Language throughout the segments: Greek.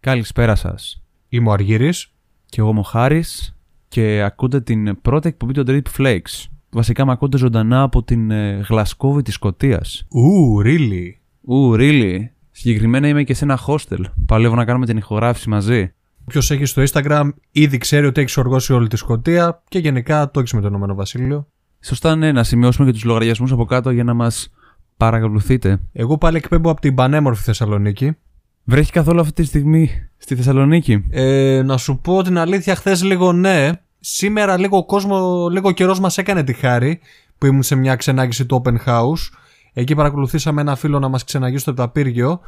Καλησπέρα σας. Είμαι ο Αργύρης. Και εγώ είμαι ο Χάρης και ακούτε την πρώτη εκπομπή των Drip Flakes. Βασικά με ακούτε ζωντανά από την ε, Γλασκόβη της Σκωτίας. Ου, really; Ου, really. Συγκεκριμένα είμαι και σε ένα hostel. Παλεύω να κάνουμε την ηχογράφηση μαζί. Όποιος έχει στο Instagram ήδη ξέρει ότι έχει οργώσει όλη τη Σκωτία και γενικά το έχεις με το Ηνωμένο Βασίλειο. Σωστά, ναι, να σημειώσουμε και τους λογαριασμούς από κάτω για να μας παρακολουθείτε. Εγώ πάλι εκπέμπω από την πανέμορφη Θεσσαλονίκη. Βρέχει καθόλου αυτή τη στιγμή στη Θεσσαλονίκη; Ε, να σου πω την αλήθεια, χθες λίγο ναι. Σήμερα λίγο κόσμο, λίγο καιρός μας έκανε τη χάρη που ήμουν σε μια ξενάγηση του Open House. Εκεί παρακολουθήσαμε ένα φίλο να μας ξεναγήσει στο Επταπύργιο.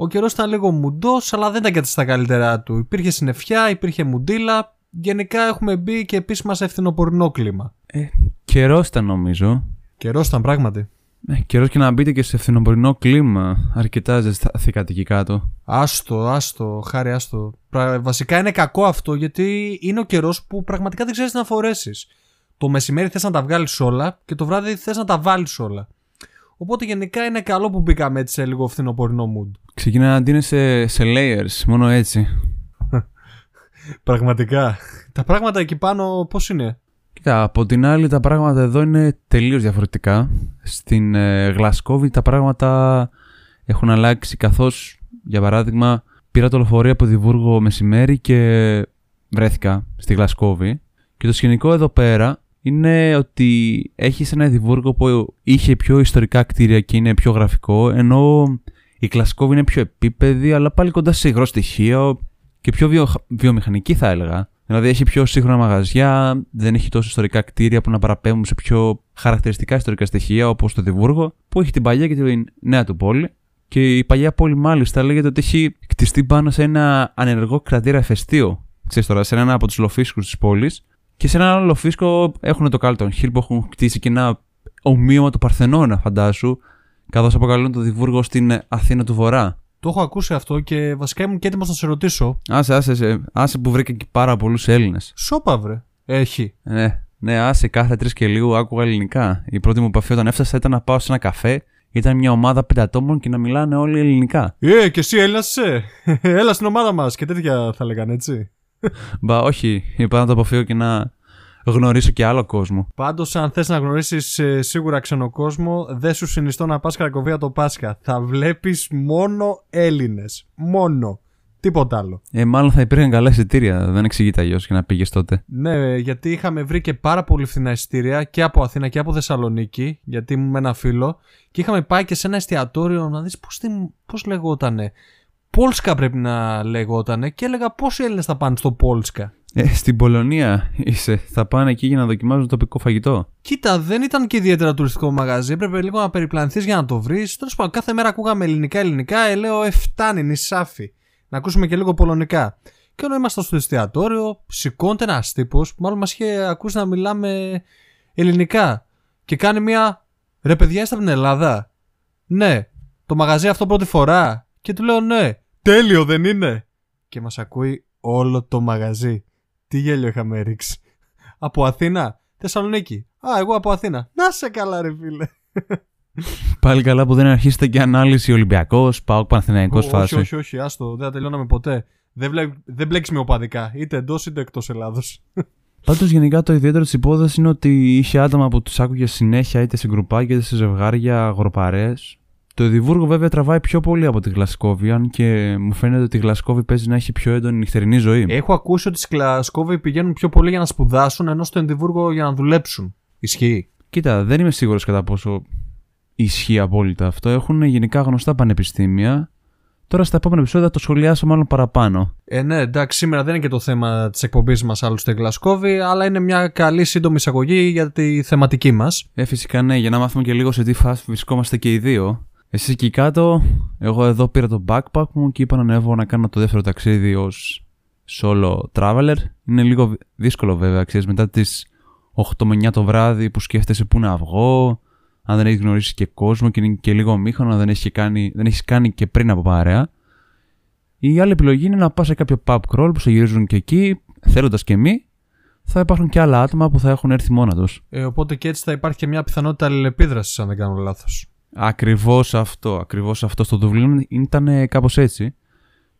Ο καιρός ήταν λίγο μουντός, αλλά δεν ήταν και στα καλύτερά του. Υπήρχε συννεφιά, υπήρχε μουντίλα. Γενικά έχουμε μπει και επίσημα σε φθινοπορεινό κλίμα. Ε, καιρός ήταν νομίζω. Καιρός ήταν πράγματι. Ε, καιρός και να μπείτε και σε φθινοπορεινό κλίμα. Αρκετά ζεσταθήκατε εκεί κάτω. Άστο, άστο, χάρη, άστο. Βασικά είναι κακό αυτό γιατί είναι ο καιρός που πραγματικά δεν ξέρεις τι να φορέσεις. Το μεσημέρι θες να τα βγάλεις όλα και το βράδυ θες να τα βάλεις όλα. Οπότε γενικά είναι καλό που μπήκαμε έτσι σε λίγο φθινοπορεινό mood. Ξεκινά να ντύνει σε, σε layers, μόνο έτσι. Πραγματικά. Τα πράγματα εκεί πάνω πώς είναι; Κοίτα, από την άλλη τα πράγματα εδώ είναι τελείως διαφορετικά. Στην ε, Γλασκόβη τα πράγματα έχουν αλλάξει καθώς, για παράδειγμα, πήρα το λεωφορείο από Διβούργο μεσημέρι και βρέθηκα στη Γλασκόβη. Και το σκηνικό εδώ πέρα είναι ότι έχεις ένα Εδιμβούργο που είχε πιο ιστορικά κτίρια και είναι πιο γραφικό, ενώ η Γλασκόβη είναι πιο επίπεδη, αλλά πάλι κοντά σε υγρό στοιχείο και πιο βιο... βιομηχανική θα έλεγα. Δηλαδή έχει πιο σύγχρονα μαγαζιά, δεν έχει τόσο ιστορικά κτίρια που να παραπέμπουν σε πιο χαρακτηριστικά ιστορικά στοιχεία όπως το Διβούργο, που έχει την παλιά και την νέα του πόλη. Και η παλιά πόλη μάλιστα λέγεται ότι έχει κτιστεί πάνω σε ένα ανενεργό κρατήρα εφεστείο. Ξέρεις τώρα, σε ένα από τους λοφίσκους της πόλης. Και σε ένα άλλο λοφίσκο έχουν το Κάλτον Hill που έχουν κτίσει και ένα ομοίωμα του Παρθενώνα, φαντάσου, καθώς αποκαλούν το Διβούργο στην Αθήνα του Βορρά. Το έχω ακούσει αυτό και βασικά ήμουν και έτοιμος να σε ρωτήσω. Άσε, άσε, άσε που βρήκα και πάρα πολλούς Έλληνες. Σόπα, βρε. Έχει. Ναι, ναι, άσε κάθε τρεις και λίγο άκουγα ελληνικά. Η πρώτη μου επαφή όταν έφτασα ήταν να πάω σε ένα καφέ. Ήταν μια ομάδα πεντατόμων και να μιλάνε όλοι ελληνικά. Ε, και εσύ Έλληνας είσαι. Έλα στην ομάδα μας και τέτοια θα λέγανε έτσι. Μπα, όχι. Είπα να το αποφύγω και να γνωρίσω και άλλο κόσμο. Πάντως, αν θες να γνωρίσεις ε, σίγουρα ξένο κόσμο, δεν σου συνιστώ να πας Κρακοβία το Πάσχα. Θα βλέπεις μόνο Έλληνες. Μόνο. Τίποτα άλλο. Ε, μάλλον θα υπήρχαν καλά εισιτήρια. Δεν εξηγείται αλλιώς για να πήγες τότε. Ναι, γιατί είχαμε βρει και πάρα πολύ φθηνά εισιτήρια και από Αθήνα και από Θεσσαλονίκη, γιατί ήμουν με ένα φίλο. Και είχαμε πάει και σε ένα εστιατόριο να δεις πώς λεγότανε. Πόλσκα πρέπει να λέγονταν και έλεγα πόσοι Έλληνες θα πάνε στο Πόλσκα. Ε, στην Πολωνία είσαι. Θα πάνε εκεί για να δοκιμάζουν τοπικό φαγητό. Κοίτα, δεν ήταν και ιδιαίτερα τουριστικό μαγαζί. Έπρεπε λίγο να περιπλανθεί για να το βρεις. Τέλος πάντων, κάθε μέρα ακούγαμε ελληνικά-ελληνικά. Ε, λέω, ε, φτάνει, νησάφι. Να ακούσουμε και λίγο πολωνικά. Και όταν ήμασταν στο εστιατόριο, σηκώνεται ένας τύπος που μάλλον μας είχε ακούσει να μιλάμε ελληνικά. Και κάνει μια. Ρε παιδιά, είστε από την Ελλάδα; Ναι. Το μαγαζί αυτό πρώτη φορά. Και του λέω ναι. Τέλειο δεν είναι. Και μας ακούει όλο το μαγαζί. Τι γέλιο είχαμε ρίξει. Από Αθήνα, Θεσσαλονίκη. Α, εγώ από Αθήνα. Να σε καλά, ρε φίλε. Πάλι καλά που δεν αρχίσετε και ανάλυση Ολυμπιακός, πάω Παναθηναϊκός φάση. Όχι, όχι, όχι, άστο, δεν θα τελειώναμε ποτέ. Δεν, βλέ... δεν μπλέξεις με οπαδικά, είτε εντός είτε εκτός Ελλάδος. Πάντως, γενικά το ιδιαίτερο της υπόθεσης είναι ότι είχε άτομα που τους άκουγε συνέχεια είτε σε γκρουπάκια είτε σε ζευγάρια αγροπαρές. Το Εδιμβούργο βέβαια τραβάει πιο πολύ από τη Γλασκόβη, αν και μου φαίνεται ότι η Γλασκόβη παίζει να έχει πιο έντονη νυχτερινή ζωή. Έχω ακούσει ότι στη Γλασκόβη πηγαίνουν πιο πολύ για να σπουδάσουν, ενώ στο Εδιμβούργο για να δουλέψουν. Ισχύει. Κοίτα, δεν είμαι σίγουρος κατά πόσο ισχύει απόλυτα αυτό. Έχουν γενικά γνωστά πανεπιστήμια. Τώρα στα επόμενα επεισόδια θα το σχολιάσω μάλλον παραπάνω. Ε, ναι, εντάξει, σήμερα δεν είναι και το θέμα της εκπομπής μας άλλωστε Γλασκόβη, αλλά είναι μια καλή σύντομη εισαγωγή για τη θεματική μας. Ε, φυσικά ναι, για να μάθουμε και λίγο σε τι φάση βρισκόμαστε και οι δύο. Εσύ εκεί κάτω, εγώ εδώ πήρα το backpack μου και είπα να ανέβω να κάνω το δεύτερο ταξίδι ως solo traveler. Είναι λίγο δύσκολο βέβαια, ξέρεις, μετά τις 8 με 9 το βράδυ που σκέφτεσαι πού να βγω, αν δεν έχεις γνωρίσει και κόσμο και είναι και λίγο μήχανο, δεν έχει κάνει, δεν έχεις κάνει και πριν από παρέα. Η άλλη επιλογή είναι να πας σε κάποιο pub crawl που σε γυρίζουν και εκεί, θέλοντας και μη, θα υπάρχουν και άλλα άτομα που θα έχουν έρθει μόνα τους. Ε, οπότε και έτσι θα υπάρχει και μια πιθανότητα αλληλεπίδρασης, αν δεν κάνω λάθος. Ακριβώς αυτό. Ακριβώς αυτό. Στο Δουβλίνο ήταν κάπως έτσι.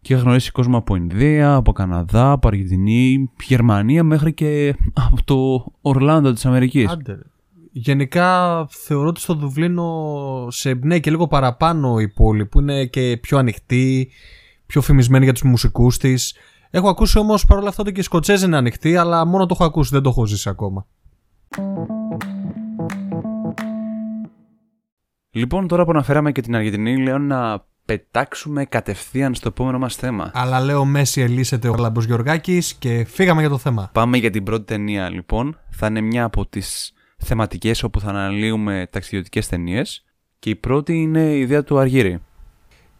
Και είχα γνωρίσει κόσμο από Ινδία, από Καναδά, από Αργεντινή, Γερμανία μέχρι και από το Ορλάντο της Αμερικής. Άντε. Γενικά θεωρώ ότι στο Δουβλίνο σε εμπνέει και λίγο παραπάνω η πόλη που είναι και πιο ανοιχτή, πιο φημισμένη για τους μουσικούς της. Έχω ακούσει όμως παρόλα αυτά ότι και η Σκοτσέζη είναι ανοιχτή, αλλά μόνο το έχω ακούσει, δεν το έχω ζήσει ακόμα. Λοιπόν, τώρα που αναφέραμε και την Αργεντινή, λέω να πετάξουμε κατευθείαν στο επόμενο μας θέμα. Αλλά λέω Μέση ελίσσεται ο Λαμπος Γεωργάκης και φύγαμε για το θέμα. Πάμε για την πρώτη ταινία λοιπόν. Θα είναι μια από τις θεματικές όπου θα αναλύουμε ταξιδιωτικές ταινίες. Και η πρώτη είναι η ιδέα του Αργύρη.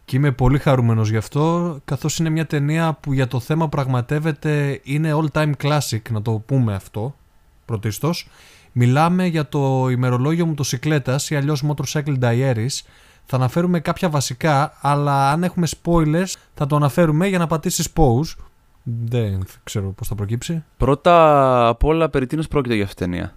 Και είμαι πολύ χαρούμενος γι' αυτό, καθώς είναι μια ταινία που για το θέμα πραγματεύεται είναι all time classic, να το πούμε αυτό, πρωτίστως. Μιλάμε για το ημερολόγιο μοτοσυκλέτας ή αλλιώς Motorcycle Diaries. Θα αναφέρουμε κάποια βασικά, αλλά αν έχουμε spoilers θα το αναφέρουμε για να πατήσεις pause. Δεν ξέρω πώς θα προκύψει. Πρώτα απ' όλα περί τίνος πρόκειται για αυτήν την ταινία;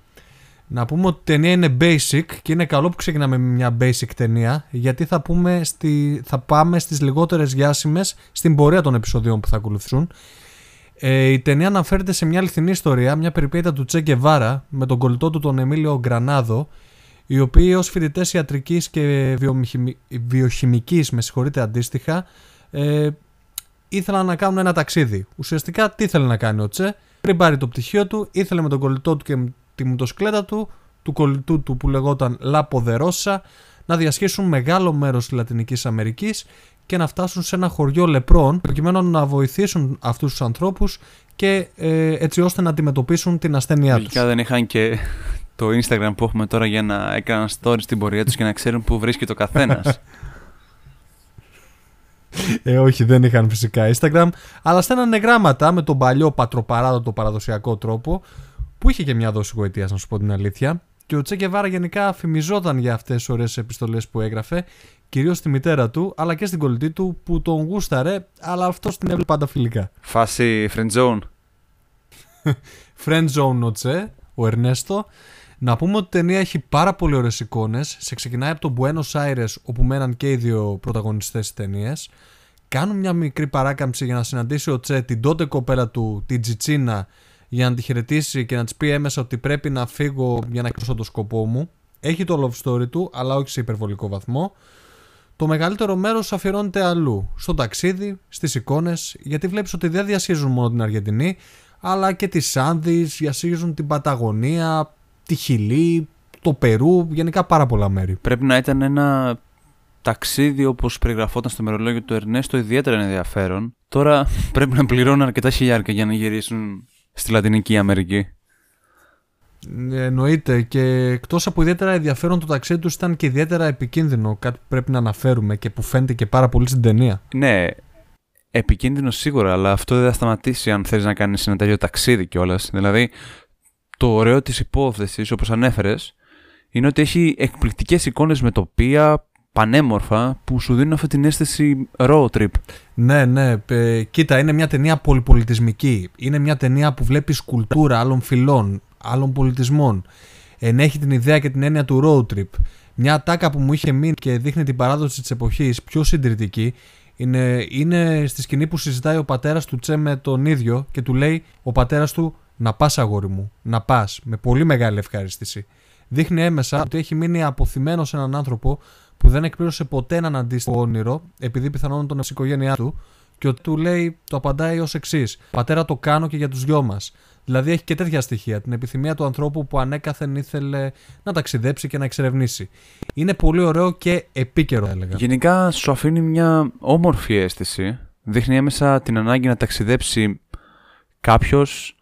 Να πούμε ότι η ταινία είναι basic και είναι καλό που ξεκινάμε με μια basic ταινία γιατί θα, πούμε στη, θα πάμε στις λιγότερες γιάσιμες στην πορεία των επεισοδιών που θα ακολουθήσουν. Ε, η ταινία αναφέρεται σε μια αληθινή ιστορία, μια περιπέτεια του Τσέκε Βάρα με τον κολλητό του τον Εμίλιο Γκρανάδο οι οποίοι ως φοιτητές ιατρικής και βιοχημικής, με συγχωρείτε αντίστοιχα, ε, ήθελαν να κάνουν ένα ταξίδι. Ουσιαστικά τι ήθελε να κάνει ο Τσε, πριν πάρει το πτυχίο του, ήθελε με τον κολλητό του και τη μοτοσκλέτα του, του κολλητού του που λεγόταν Λα Ποδερόσα, να διασχίσουν μεγάλο μέρος της Λατινικής Αμερικής και να φτάσουν σε ένα χωριό λεπρών προκειμένου να βοηθήσουν αυτούς τους ανθρώπους και ε, έτσι ώστε να αντιμετωπίσουν την ασθένειά τους. Φυσικά δεν είχαν και το Instagram που έχουμε τώρα για να έκαναν stories στην πορεία τους και να ξέρουν πού βρίσκεται ο καθένας. ε, όχι, δεν είχαν φυσικά Instagram, αλλά στέλνανε γράμματα με τον παλιό πατροπαράδοτο παραδοσιακό τρόπο, που είχε και μια δόση γοητείας, να σου πω την αλήθεια. Και ο Τσέκε Βάρα γενικά φημιζόταν για αυτές τις ωραίες επιστολές που έγραφε, κυρίως στη μητέρα του, αλλά και στην κολλητή του που τον γούσταρε, αλλά αυτό την έβλεπε πάντα φιλικά. Φάση friend zone. friend zone ο Τσε, ο Ερνέστο. Να πούμε ότι η ταινία έχει πάρα πολύ ωραίες εικόνες. Σε ξεκινάει από το Buenos Aires, όπου μέναν και οι δύο πρωταγωνιστές της ταινίας. Κάνουν μια μικρή παράκαμψη για να συναντήσει ο Τσε την τότε κοπέλα του, την Τζιτσίνα, για να τη χαιρετήσει και να της πει έμεσα ότι πρέπει να φύγω για να εκπληρώσω το σκοπό μου. Έχει το love story του, αλλά όχι σε υπερβολικό βαθμό. Το μεγαλύτερο μέρος αφιερώνεται αλλού. Στο ταξίδι, στις εικόνες, γιατί βλέπεις ότι δεν διασχίζουν μόνο την Αργεντινή, αλλά και τι Άνδη, διασχίζουν την Παταγωνία, τη Χιλή, το Περού, γενικά πάρα πολλά μέρη. Πρέπει να ήταν ένα ταξίδι όπως περιγραφόταν στο μερολόγιο του Ερνέστο ιδιαίτερα ενδιαφέρον. Τώρα πρέπει να πληρώνουν αρκετά χιλιάρια για να γυρίσουν στη Λατινική Αμερική. Ε, εννοείται και εκτός από ιδιαίτερα ενδιαφέρον το ταξίδι τους ήταν και ιδιαίτερα επικίνδυνο. Κάτι που πρέπει να αναφέρουμε και που φαίνεται και πάρα πολύ στην ταινία. Ναι, επικίνδυνο σίγουρα, αλλά αυτό δεν θα σταματήσει αν θέλει να κάνεις ένα τέτοιο ταξίδι κιόλας. Δηλαδή, το ωραίο της υπόθεσης, όπως ανέφερες, είναι ότι έχει εκπληκτικές εικόνες με τοπία, πανέμορφα που σου δίνουν αυτή την αίσθηση road trip. Ναι, ναι. Ε, κοίτα, είναι μια ταινία πολυπολιτισμική. Είναι μια ταινία που βλέπεις κουλτούρα άλλων φυλών, άλλων πολιτισμών. Ενέχει την ιδέα και την έννοια του road trip. Μια τάκα που μου είχε μείνει και δείχνει την παράδοση της εποχής πιο συντηρητική είναι, είναι στη σκηνή που συζητάει ο πατέρας του Τσε με τον ίδιο και του λέει ο πατέρας του να πας αγόρι μου, να πας με πολύ μεγάλη ευχαρίστηση. Δείχνει έμεσα ότι έχει μείνει αποθυμένος σε έναν άνθρωπο που δεν εκπλήρωσε ποτέ έναν αντίστοιχο όνειρο, επειδή πιθανόν τον η οικογένειά του, και ότι του λέει, το απαντάει ως εξής: Πατέρα, το κάνω και για τους δυο μας. Δηλαδή έχει και τέτοια στοιχεία. Την επιθυμία του ανθρώπου που ανέκαθεν ήθελε να ταξιδέψει και να εξερευνήσει. Είναι πολύ ωραίο και επίκαιρο, έλεγα. Γενικά σου αφήνει μια όμορφη αίσθηση. Δείχνει έμεσα την ανάγκη να ταξιδέψει κάποιος.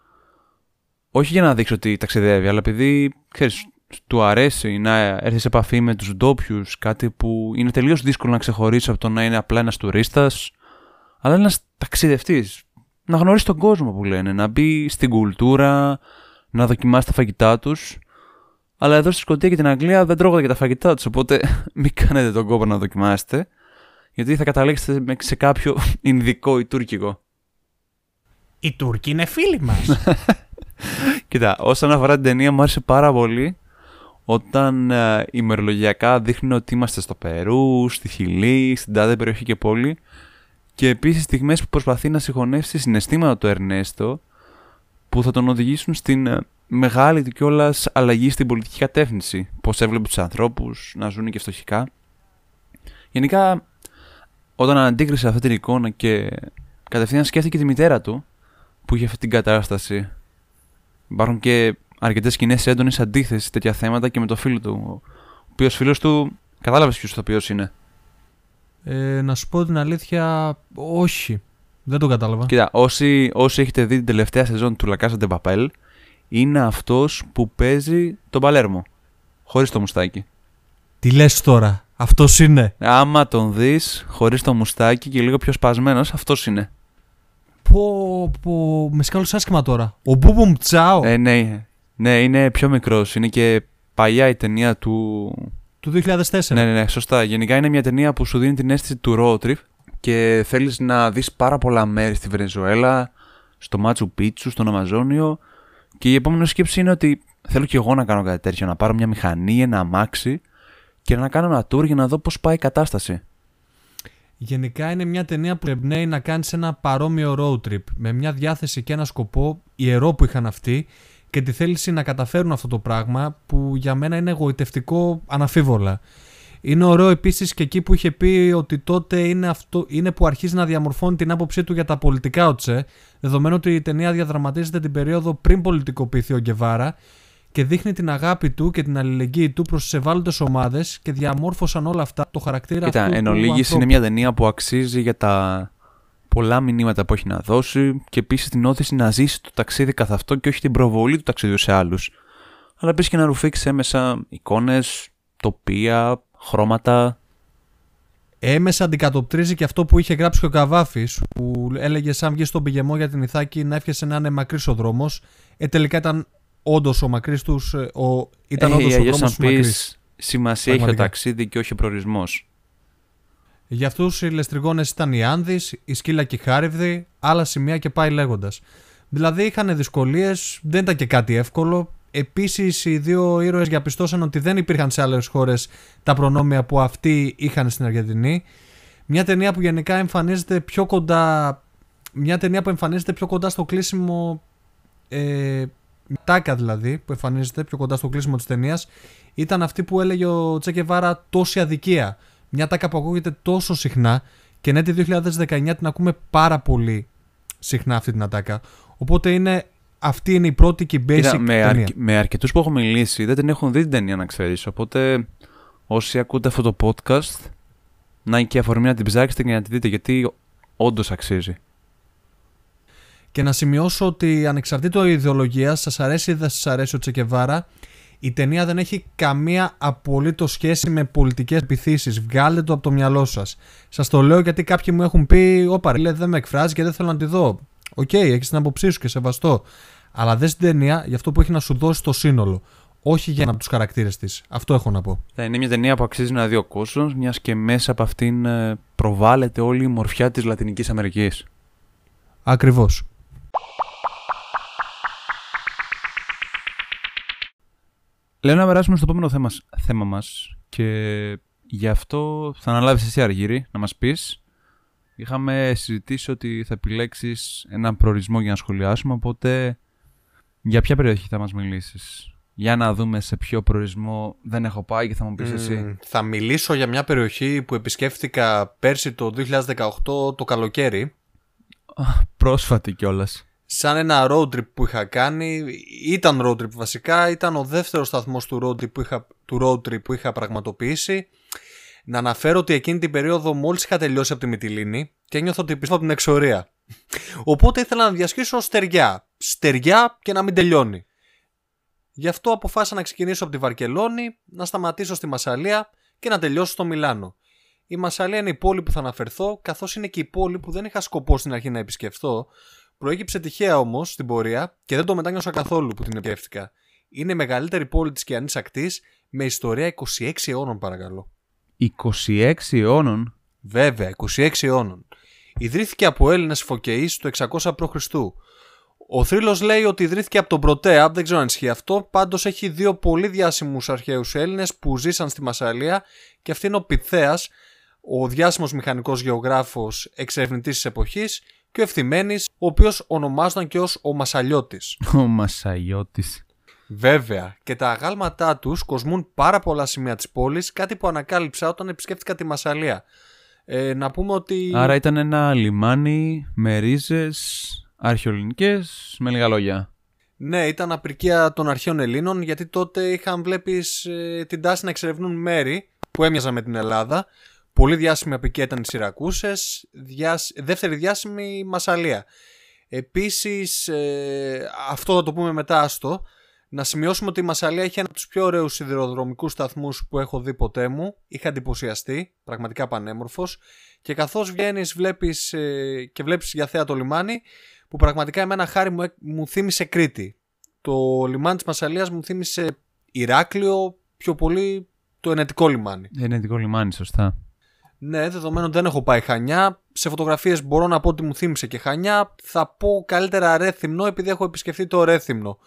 Όχι για να δείξει ότι ταξιδεύει, αλλά επειδή ξέρεις, του αρέσει να έρθει σε επαφή με τους ντόπιους, κάτι που είναι τελείως δύσκολο να ξεχωρίσει από το να είναι απλά ένας τουρίστας, αλλά ένας ταξιδευτής. Να γνωρίσει τον κόσμο που λένε, να μπει στην κουλτούρα, να δοκιμάσει τα φαγητά τους. Αλλά εδώ στη Σκοτία και την Αγγλία δεν τρώγονται και τα φαγητά τους, οπότε μην κάνετε τον κόπο να δοκιμάσετε, γιατί θα καταλήξετε σε κάποιο Ινδικό ή Τούρκικο. Οι Τούρκοι είναι φίλοι μας. Κοίτα, όσον αφορά την ταινία μου άρεσε πάρα πολύ όταν ε, ημερολογιακά δείχνει ότι είμαστε στο Περού, στη Χιλή, στην τάδε περιοχή και πόλη και επίσης στιγμές που προσπαθεί να συγχωνεύσει συναισθήματα του Ερνέστο που θα τον οδηγήσουν στην ε, μεγάλη του κιόλα αλλαγή στην πολιτική κατεύθυνση. Πώς έβλεπε τους ανθρώπους να ζουν και φτωχικά. Γενικά, όταν αντίκρισε αυτή την εικόνα και κατευθείαν σκέφτηκε τη μητέρα του που είχε αυτή την κατάσταση. Υπάρχουν και αρκετές σκηνές έντονης αντίθεσης σε τέτοια θέματα και με το φίλο του. Ο οποίος φίλος του κατάλαβες ποιος οποίος είναι. Ε, να σου πω την αλήθεια, όχι. Δεν το κατάλαβα. Κοίτα, όσοι, όσοι έχετε δει την τελευταία σεζόν του Λακάσα Ντεπαπέλ, είναι αυτός που παίζει τον Παλέρμο. Χωρίς το μουστάκι. Τι λες τώρα, αυτός είναι; Άμα τον δεις χωρίς το μουστάκι και λίγο πιο σπασμένος, αυτός είναι. Πω, πω, με σκάλωσε άσχημα τώρα. Ο Μπούμπομ Τσάο. Ε, ναι, ναι, είναι πιο μικρός. Είναι και παλιά η ταινία του. Του 2004. Ναι, ναι, ναι, σωστά. Γενικά είναι μια ταινία που σου δίνει την αίσθηση του road trip και θέλεις να δεις πάρα πολλά μέρη στη Βενεζουέλα, στο Μάτσου Πίτσου, στον Αμαζόνιο. Και η επόμενη σκέψη είναι ότι θέλω κι εγώ να κάνω κάτι τέτοιο. Να πάρω μια μηχανή, ένα αμάξι και να κάνω ένα tour για να δω πώς πάει η κατάσταση. Γενικά είναι μια ταινία που εμπνέει να κάνεις ένα παρόμοιο road trip με μια διάθεση και ένα σκοπό ιερό που είχαν αυτοί και τη θέληση να καταφέρουν αυτό το πράγμα που για μένα είναι εγωιτευτικό αναφίβολα. Είναι ωραίο επίσης και εκεί που είχε πει ότι τότε είναι, αυτό, είναι που αρχίζει να διαμορφώνει την άποψή του για τα πολιτικά οτσε, δεδομένου ότι η ταινία διαδραματίζεται την περίοδο πριν πολιτικοποιηθεί ο Γκεβάρα και δείχνει την αγάπη του και την αλληλεγγύη του προς τις ευάλωτες ομάδες και διαμόρφωσαν όλα αυτά το χαρακτήρα Κοίτα, αυτού. εν του ολίγης ανθρώπου. είναι μια ταινία που αξίζει για τα πολλά μηνύματα που έχει να δώσει και επίσης την όθηση να ζήσει το ταξίδι καθ' αυτό και όχι την προβολή του ταξιδιού σε άλλους. Αλλά επίσης και να ρουφήξει έμεσα εικόνες, τοπία, χρώματα. Έμεσα αντικατοπτρίζει και αυτό που είχε γράψει και ο Καβάφης, που έλεγε σαν βγεις στον πηγεμό για την Ιθάκη να εύχεσαι να είναι μακρύς ο δρόμος. Ε, τελικά ήταν όντως ο μακρύς τους. Ήταν Ε, όντως ο αλλιώς δρόμος να του μακρύς. πεις, σημασία έχει ο Πραγματικά. ταξίδι και όχι ο προορισμός. Για αυτούς οι λεστριγόνες ήταν οι Άνδης, η Σκύλα και η Χάριβδη, άλλα σημεία και πάει λέγοντας. Δηλαδή είχαν δυσκολίες, δεν ήταν και κάτι εύκολο. Επίσης, οι δύο ήρωες διαπιστώσαν ότι δεν υπήρχαν σε άλλες χώρες τα προνόμια που αυτοί είχαν στην Αργεντινή. Μια ταινία που γενικά εμφανίζεται πιο κοντά. Μια ταινία που εμφανίζεται πιο κοντά στο κλείσιμο. Ε, τάκα δηλαδή, που εμφανίζεται πιο κοντά στο κλείσιμο της ταινίας, ήταν αυτή που έλεγε ο Τσεκεβάρα τόση αδικία. Μια τάκα που ακούγεται τόσο συχνά και ναι, τη 2019 την ακούμε πάρα πολύ συχνά αυτή την ατάκα. Οπότε είναι, αυτή είναι η πρώτη και η basic Κοίτα, με, ταινία. αρκε- με αρκετούς που έχω μιλήσει δεν την έχουν δει την ταινία να ξέρεις. Οπότε όσοι ακούτε αυτό το podcast, να είναι και αφορμή να την ψάξετε και να τη δείτε γιατί όντως αξίζει. Και να σημειώσω ότι ανεξαρτήτω ιδεολογίας, σας αρέσει ή δεν σας αρέσει ο Τσεκεβάρα, η ταινία δεν έχει καμία απολύτως σχέση με πολιτικές επιθύσεις. Βγάλετε το από το μυαλό σας. Σας το λέω γιατί κάποιοι μου έχουν πει: Όπα, ρε, δεν με εκφράζει και δεν θέλω να τη δω. Οκ, έχεις την άποψή σου και σεβαστό. Αλλά δες την ταινία για αυτό που έχει να σου δώσει το σύνολο. Όχι για ένα από τους χαρακτήρες της. Αυτό έχω να πω. Θα είναι μια ταινία που αξίζει να δει ο κόσμος, μιας και μέσα από αυτήν ε, προβάλλεται όλη η ομορφιά της Λατινικής Αμερικής. Ακριβώς. Λέω να περάσουμε στο επόμενο θέμα, θέμα μας και γι' αυτό θα αναλάβεις εσύ, Αργύρι, να μας πεις. Είχαμε συζητήσει ότι θα επιλέξεις έναν προορισμό για να σχολιάσουμε, οπότε για ποια περιοχή θα μας μιλήσεις; Για να δούμε σε ποιο προορισμό δεν έχω πάει και θα μου πεις εσύ. Μμμ, θα μιλήσω για μια περιοχή που επισκέφτηκα πέρσι το 2018 το καλοκαίρι. Πρόσφατη κιόλας. Σαν ένα road trip που είχα κάνει. Ήταν road trip βασικά. Ήταν ο δεύτερος σταθμός του road trip που είχα, του road trip που είχα πραγματοποιήσει. Να αναφέρω ότι εκείνη την περίοδο μόλις είχα τελειώσει από τη Μυτιλίνη και ένιωθα ότι πιστεύω από την εξορία. Οπότε ήθελα να διασχίσω στεριά. Στεριά και να μην τελειώνει. Γι' αυτό αποφάσισα να ξεκινήσω από τη Βαρκελόνη, να σταματήσω στη Μασαλία και να τελειώσω στο Μιλάνο. Η Μασαλία είναι η πόλη που θα αναφερθώ, καθώς είναι και η πόλη που δεν είχα σκοπό στην αρχή να επισκεφθώ. Προέκυψε τυχαία όμως στην πορεία και δεν το μετάνιωσα καθόλου που την επισκέφτηκα. Είναι η μεγαλύτερη πόλη της Κιανής Ακτής με ιστορία 26 αιώνων, παρακαλώ. 26 αιώνων; Βέβαια, 26 αιώνων. Ιδρύθηκε από Έλληνες φωκεείς το 600 π.Χ. Ο θρύλος λέει ότι ιδρύθηκε από τον Πρωτέα, δεν ξέρω αν ισχύει αυτό. Πάντως έχει δύο πολύ διάσημους αρχαίους Έλληνες που ζήσαν στη Μασαλία και αυτή είναι ο Πιτθέα, ο διάσημος μηχανικός γεωγράφος εξερευνητής της εποχής και ο Ευθυμένης, ο οποίος ονομάζονταν και ως ο Μασαλιώτης. Ο Μασαλιώτης. Βέβαια, και τα αγάλματά τους κοσμούν πάρα πολλά σημεία της πόλης, κάτι που ανακάλυψα όταν επισκέφτηκα τη Μασαλία. Ε, να πούμε ότι. Άρα ήταν ένα λιμάνι με ρίζες αρχαιολινικέ, με λίγα λόγια. Ναι, ήταν απρικία των αρχαίων Ελλήνων, γιατί τότε είχαν, βλέπεις, ε, την τάση να εξερευνούν μέρη που έμοιαζαν με την Ελλάδα. Πολύ διάσημη απικία ήταν οι Σιρακούσες, διάσ... δεύτερη διάσημη η Μασαλία. Επίσης, ε, αυτό θα το πούμε μετά, άστο. Να σημειώσουμε ότι η Μασαλία έχει ένα από τους πιο ωραίους σιδηροδρομικούς σταθμούς που έχω δει ποτέ μου. Είχα εντυπωσιαστεί, πραγματικά πανέμορφος. Και καθώς βγαίνεις βλέπεις, ε, και βλέπεις για θέα το λιμάνι, που πραγματικά εμένα χάρη μου, μου θύμισε Κρήτη. Το λιμάνι της Μασαλίας μου θύμισε Ηράκλειο, πιο πολύ το ενετικό λιμάνι. Ενετικό λιμάνι, σωστά. Ναι, δεδομένου δεν έχω πάει Χανιά. Σε φωτογραφίες μπορώ να πω ότι μου θύμισε και Χανιά. Θα πω καλύτερα Ρέθυμνο επειδή έχω επισκεφτεί το Ρέθυμνο.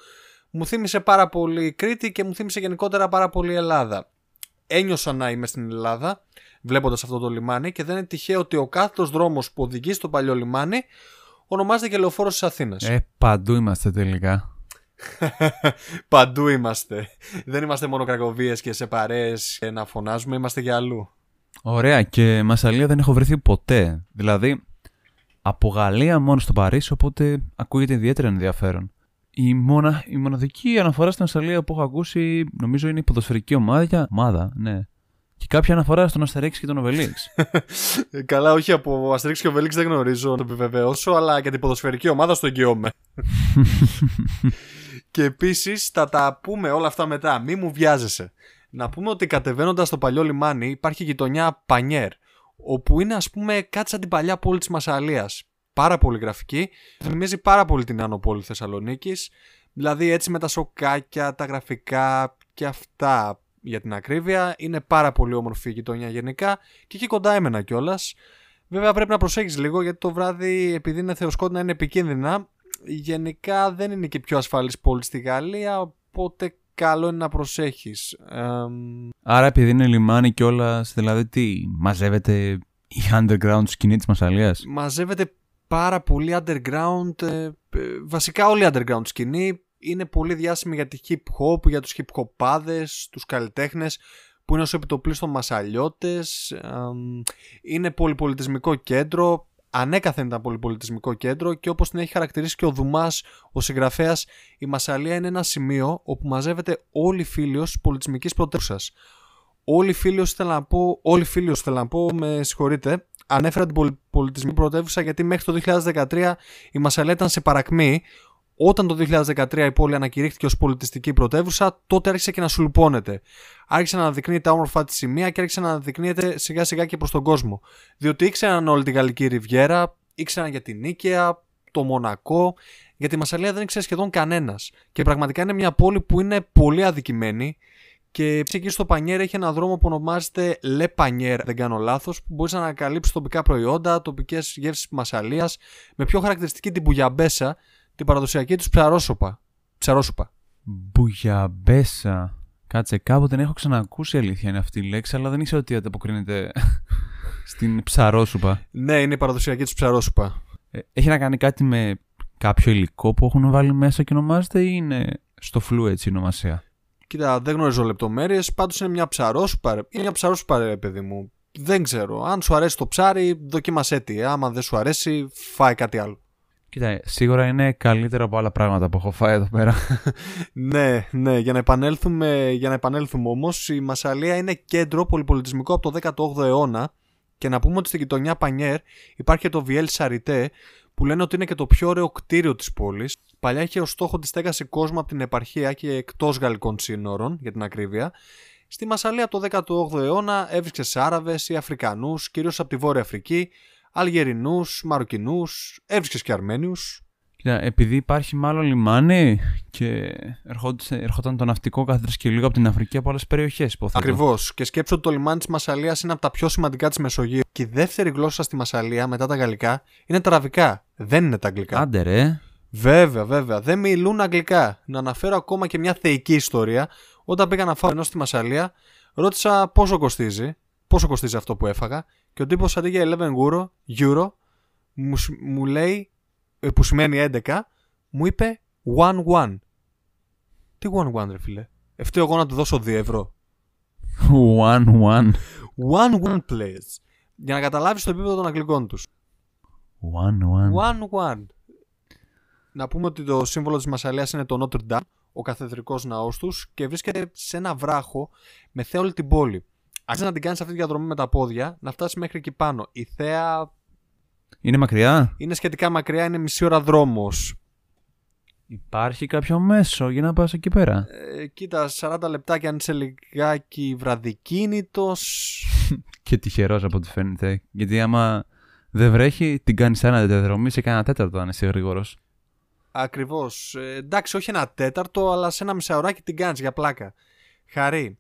Μου θύμισε πάρα πολύ Κρήτη και μου θύμισε γενικότερα πάρα πολύ Ελλάδα. Ένιωσα να είμαι στην Ελλάδα βλέποντας αυτό το λιμάνι και δεν είναι τυχαίο ότι ο κάθετος δρόμος που οδηγεί στο παλιό λιμάνι ονομάζεται και λεωφόρος της Αθήνας. Ε, παντού είμαστε τελικά. παντού είμαστε. Δεν είμαστε μόνο κακοβίες και σε παρέες να φωνάζουμε, είμαστε για αλλού. Ωραία και Μασαλία δεν έχω βρεθεί ποτέ. Δηλαδή, από Γαλλία μόνο στο Παρίσι, οπότε ακούγεται ιδιαίτερα ενδιαφέρον. Η, μονα... η μοναδική αναφορά στην Μασαλία που έχω ακούσει, νομίζω είναι η ποδοσφαιρική ομάδα. Ομάδα, ναι. Και κάποια αναφορά στον Αστερίξ και τον Οβελίξ. Καλά, όχι από Αστερίξ και Οβελίξ δεν γνωρίζω να το επιβεβαιώσω, αλλά για την ποδοσφαιρική ομάδα στο εγγυώμαι. και επίσης θα τα πούμε όλα αυτά μετά. Μη μου βιάζεσαι. Να πούμε ότι κατεβαίνοντας στο παλιό λιμάνι υπάρχει γειτονιά Πανιέρ, όπου είναι ας πούμε κάτι σαν την παλιά πόλη της Μασαλίας. Πάρα πολύ γραφική. Θυμίζει πάρα πολύ την Άνω Πόλη Θεσσαλονίκης. Δηλαδή έτσι με τα σοκάκια, τα γραφικά και αυτά για την ακρίβεια. Είναι πάρα πολύ όμορφη η γειτονιά γενικά και εκεί κοντά έμενα κιόλας. Βέβαια πρέπει να προσέχεις λίγο γιατί το βράδυ επειδή είναι θεοσκότεινα είναι επικίνδυνα. Γενικά δεν είναι και πιο ασφαλής πόλη στη Γαλλία οπότε καλό είναι να προσέχεις. Άρα επειδή είναι λιμάνι κιόλα, δηλαδή τι, μαζεύεται η underground σκηνή της Μασαλίας; Μαζεύεται πάρα πολύ underground, ε, ε, βασικά όλη η underground σκηνή είναι πολύ διάσημη για τη hip hop, για τους hip hopάδες, τους καλλιτέχνες που είναι ως επιτοπλίστων μασαλιώτες. Είναι πολυπολιτισμικό κέντρο, ανέκαθεν ήταν πολυπολιτισμικό κέντρο και όπως την έχει χαρακτηρίσει και ο Δουμάς, ο συγγραφέας, η Μασαλία είναι ένα σημείο όπου μαζεύεται όλη η φίλιος της πολιτισμικής πρωτεύουσας. Όλη η φίλιος θέλω να πω, όλη φίλιος θέλω να πω, με συγχωρείτε, ανέφερα την πολιτισμική πρωτεύουσα γιατί μέχρι το 2013 η Μασαλία ήταν σε παρακμή όταν το 2013 η πόλη ανακηρύχθηκε ως πολιτιστική πρωτεύουσα, τότε άρχισε και να σουλπώνεται. Άρχισε να αναδεικνύει τα όμορφα της σημεία και άρχισε να αναδεικνύεται σιγά σιγά και προς τον κόσμο. Διότι ήξεραν όλη την Γαλλική Ριβιέρα, ήξεραν για την Νίκαια, το Μονακό, για τη Μασαλία δεν ήξερε σχεδόν κανένας. Και πραγματικά είναι μια πόλη που είναι πολύ αδικημένη. Και εκεί στο Πανιέρ έχει ένα δρόμο που ονομάζεται Le Panier, δεν κάνω λάθος, που μπορείς να ανακαλύψεις τοπικά προϊόντα, τοπικές γεύσεις Μασαλίας, με πιο χαρακτηριστική την Μπουγιαμπέσα, την παραδοσιακή τους ψαρόσουπα. Ψαρόσουπα. Μπουγιαμπέσα. Κάτσε, κάποτε την έχω ξανακούσει αλήθεια είναι αυτή η λέξη, αλλά δεν ήξερα ότι ανταποκρίνεται στην ψαρόσουπα. Ναι, είναι η παραδοσιακή τους ψαρόσουπα. Ε, έχει να κάνει κάτι με κάποιο υλικό που έχουν βάλει μέσα και ονομάζεται ή είναι στο φλού έτσι η ονομασία; Κοίτα, δεν γνωρίζω λεπτομέρειες. Πάντως είναι μια ψαρόσουπα. Είναι μια ψαρόσουπα, ρε παιδί μου. Δεν ξέρω. Αν σου αρέσει το ψάρι, δοκίμασέ τη. Άμα δεν σου αρέσει, φάει κάτι άλλο. Κοίτα, σίγουρα είναι καλύτερο από άλλα πράγματα που έχω φάει εδώ πέρα. ναι, ναι, για να επανέλθουμε, για να επανέλθουμε όμως, η Μασαλία είναι κέντρο πολυπολιτισμικό από το 18ο αιώνα και να πούμε ότι στην γειτονιά Πανιέρ υπάρχει το Βιέλ Σαριτέ που λένε ότι είναι και το πιο ωραίο κτίριο της πόλης. Παλιά είχε ως στόχο τη στέγαση κόσμο από την επαρχία και εκτός γαλλικών σύνορων, για την ακρίβεια. Στη Μασαλία το 18ο αιώνα έβρισκες Άραβες ή Αφρικανούς, κυρίως από τη Βόρεια Αφρική, Αλγερινούς, Μαροκινούς, έβρισκες και Αρμένιους. Κοίτα, επειδή υπάρχει μάλλον λιμάνι και ερχόταν το ναυτικό κάθε και λίγο από την Αφρική από άλλες περιοχές. Ακριβώς. Και σκέψω ότι το λιμάνι της Μασαλίας είναι από τα πιο σημαντικά της Μεσογείου. Και η δεύτερη γλώσσα στη Μασαλία μετά τα γαλλικά είναι τα αραβικά. Δεν είναι τα αγγλικά. Άντε ρε. Βέβαια, βέβαια. Δεν μιλούν αγγλικά. Να αναφέρω ακόμα και μια θεϊκή ιστορία. Όταν πήγα να φάω ενώ στη Μασαλία, ρώτησα πόσο κοστίζει, πόσο κοστίζει αυτό που έφαγα και ο τύπος αντί για 11 euro, euro μου, σ- μου λέει, ε, που σημαίνει 11, μου είπε 1-1. Τι 1-1 ρε φίλε; Ευταίω εγώ να του δώσω 2 ευρώ. One, one. 1-1 please. Για να καταλάβεις το επίπεδο των αγγλικών τους. One, one. 1-1. Να πούμε ότι το σύμβολο της Μασαλίας είναι το Notre Dame, ο καθεδρικός ναός τους και βρίσκεται σε ένα βράχο με θέα όλη την πόλη. Αξίζει να την κάνεις αυτή τη διαδρομή με τα πόδια, να φτάσεις μέχρι εκεί πάνω. Η θέα Είναι μακριά; είναι σχετικά μακριά, είναι μισή ώρα δρόμος. Υπάρχει κάποιο μέσο για να πας εκεί πέρα; Ε, κοίτα, 40 λεπτάκια αν είσαι λιγάκι βραδικίνητος. Και τυχερός από ό,τι φαίνεται. Γιατί άμα δεν βρέχει, την κάνεις ένα διαδρομή σε κανένα τέταρτο αν είσαι γρήγορος. Ακριβώς. Ε, εντάξει, όχι ένα τέταρτο, αλλά σε ένα μισάωράκι την κάνεις για πλάκα. Χαρή,